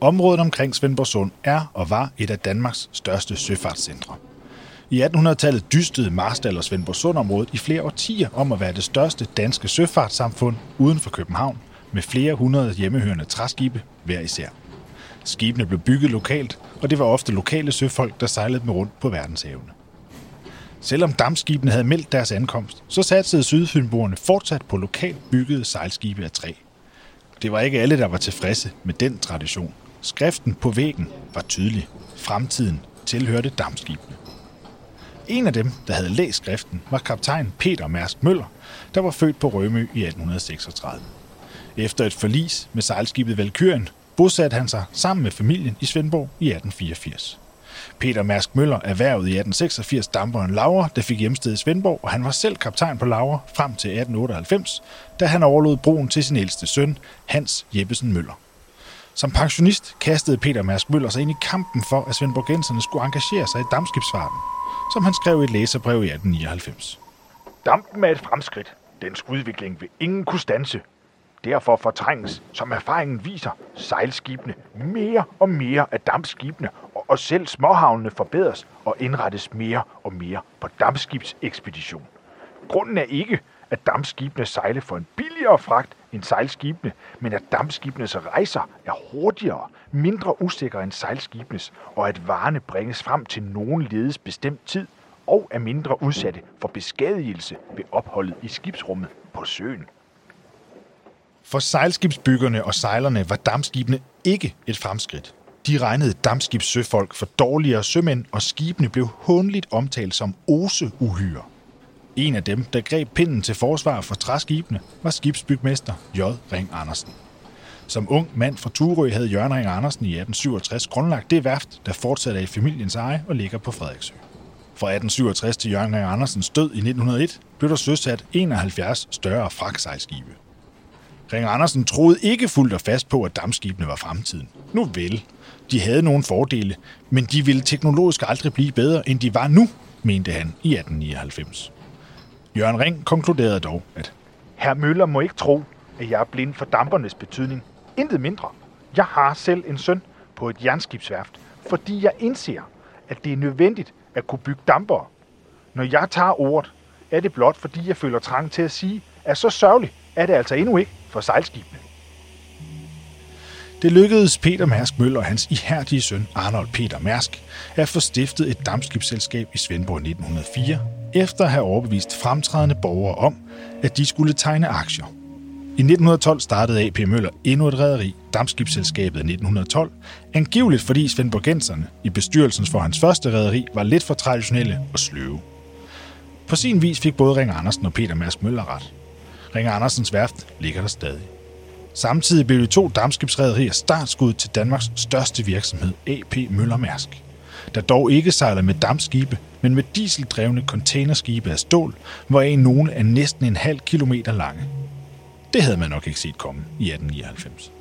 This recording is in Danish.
Området omkring Svendborgsund er og var et af Danmarks største søfartscentre. I 1800-tallet dystede Marstal og Svendborgsund-området i flere årtier om at være det største danske søfartssamfund uden for København, med flere hundrede hjemmehørende træskibe hver især. Skibene blev bygget lokalt, og det var ofte lokale søfolk, der sejlede med rundt på verdenshavene. Selvom dammskibene havde meldt deres ankomst, så satsede sydfynboerne fortsat på lokalt byggede sejlskibe af træ. Det var ikke alle, der var tilfredse med den tradition. Skriften på væggen var tydelig. Fremtiden tilhørte dammskibene. En af dem, der havde læst skriften, var kaptajn Peter Mærsk Møller, der var født på Rømø i 1836. Efter et forlis med sejlskibet Valkyrien, bosatte han sig sammen med familien i Svendborg i 1884. Peter Mærsk Møller erhvervede i 1886 damperen Laura, der fik hjemsted i Svendborg, og han var selv kaptajn på Laura frem til 1898, da han overlod broen til sin ældste søn, Hans Jeppesen Møller. Som pensionist kastede Peter Mærsk Møller sig ind i kampen for, at svendborgenserne skulle engagere sig i dammskibsfarten, som han skrev i et læserbrev i 1899. Dampen er et fremskridt. Dens udvikling vil ingen kunne stanse. Derfor fortrænges, som erfaringen viser, sejlskibene mere og mere af dampskibene, og selv småhavnene forbedres og indrettes mere og mere på dampskibsekspedition. Grunden er ikke, at dampskibene sejler for en billigere fragt end sejlskibene, men at dampskibenes rejser er hurtigere, mindre usikre end sejlskibenes, og at varerne bringes frem til nogen ledes bestemt tid, og er mindre udsatte for beskadigelse ved opholdet i skibsrummet på søen. For sejlskibsbyggerne og sejlerne var dampskibene ikke et fremskridt. De regnede dampskibssøfolk for dårligere sømænd, og skibene blev hundligt omtalt som oseuhyre. En af dem, der greb pinden til forsvar for træskibene, var skibsbygmester J. Ring Andersen. Som ung mand fra Turø havde Jørgen Ring Andersen i 1867 grundlagt det værft, der fortsat er i familiens eje og ligger på Frederiksø. Fra 1867 til Jørgen Ring Andersens død i 1901 blev der søsat 71 større fragtsejlskibe. Ring Andersen troede ikke fuldt og fast på, at dammskibene var fremtiden. Nu vel, de havde nogle fordele, men de ville teknologisk aldrig blive bedre, end de var nu, mente han i 1899. Jørgen Ring konkluderede dog, at Herr Møller må ikke tro, at jeg er blind for dampernes betydning. Intet mindre. Jeg har selv en søn på et jernskibsværft, fordi jeg indser, at det er nødvendigt at kunne bygge dampere. Når jeg tager ordet, er det blot fordi jeg føler trang til at sige, at så sørgeligt er det altså endnu ikke for sejlskibene. Det lykkedes Peter Mærsk Møller og hans ihærdige søn Arnold Peter Mærsk at få stiftet et dampskibsselskab i Svendborg 1904, efter at have overbevist fremtrædende borgere om, at de skulle tegne aktier. I 1912 startede AP Møller endnu et rederi, Dampskibsselskabet 1912, angiveligt fordi Svendborgenserne i bestyrelsen for hans første rederi var lidt for traditionelle og sløve. På sin vis fik både Ring Andersen og Peter Mærsk Møller ret. Ring Andersens værft ligger der stadig. Samtidig blev de to dammskibsrederier startskud til Danmarks største virksomhed, AP Møller Mærsk, der dog ikke sejler med dampskibe, men med dieseldrevne containerskibe af stål, hvoraf nogle er næsten en halv kilometer lange. Det havde man nok ikke set komme i 1899.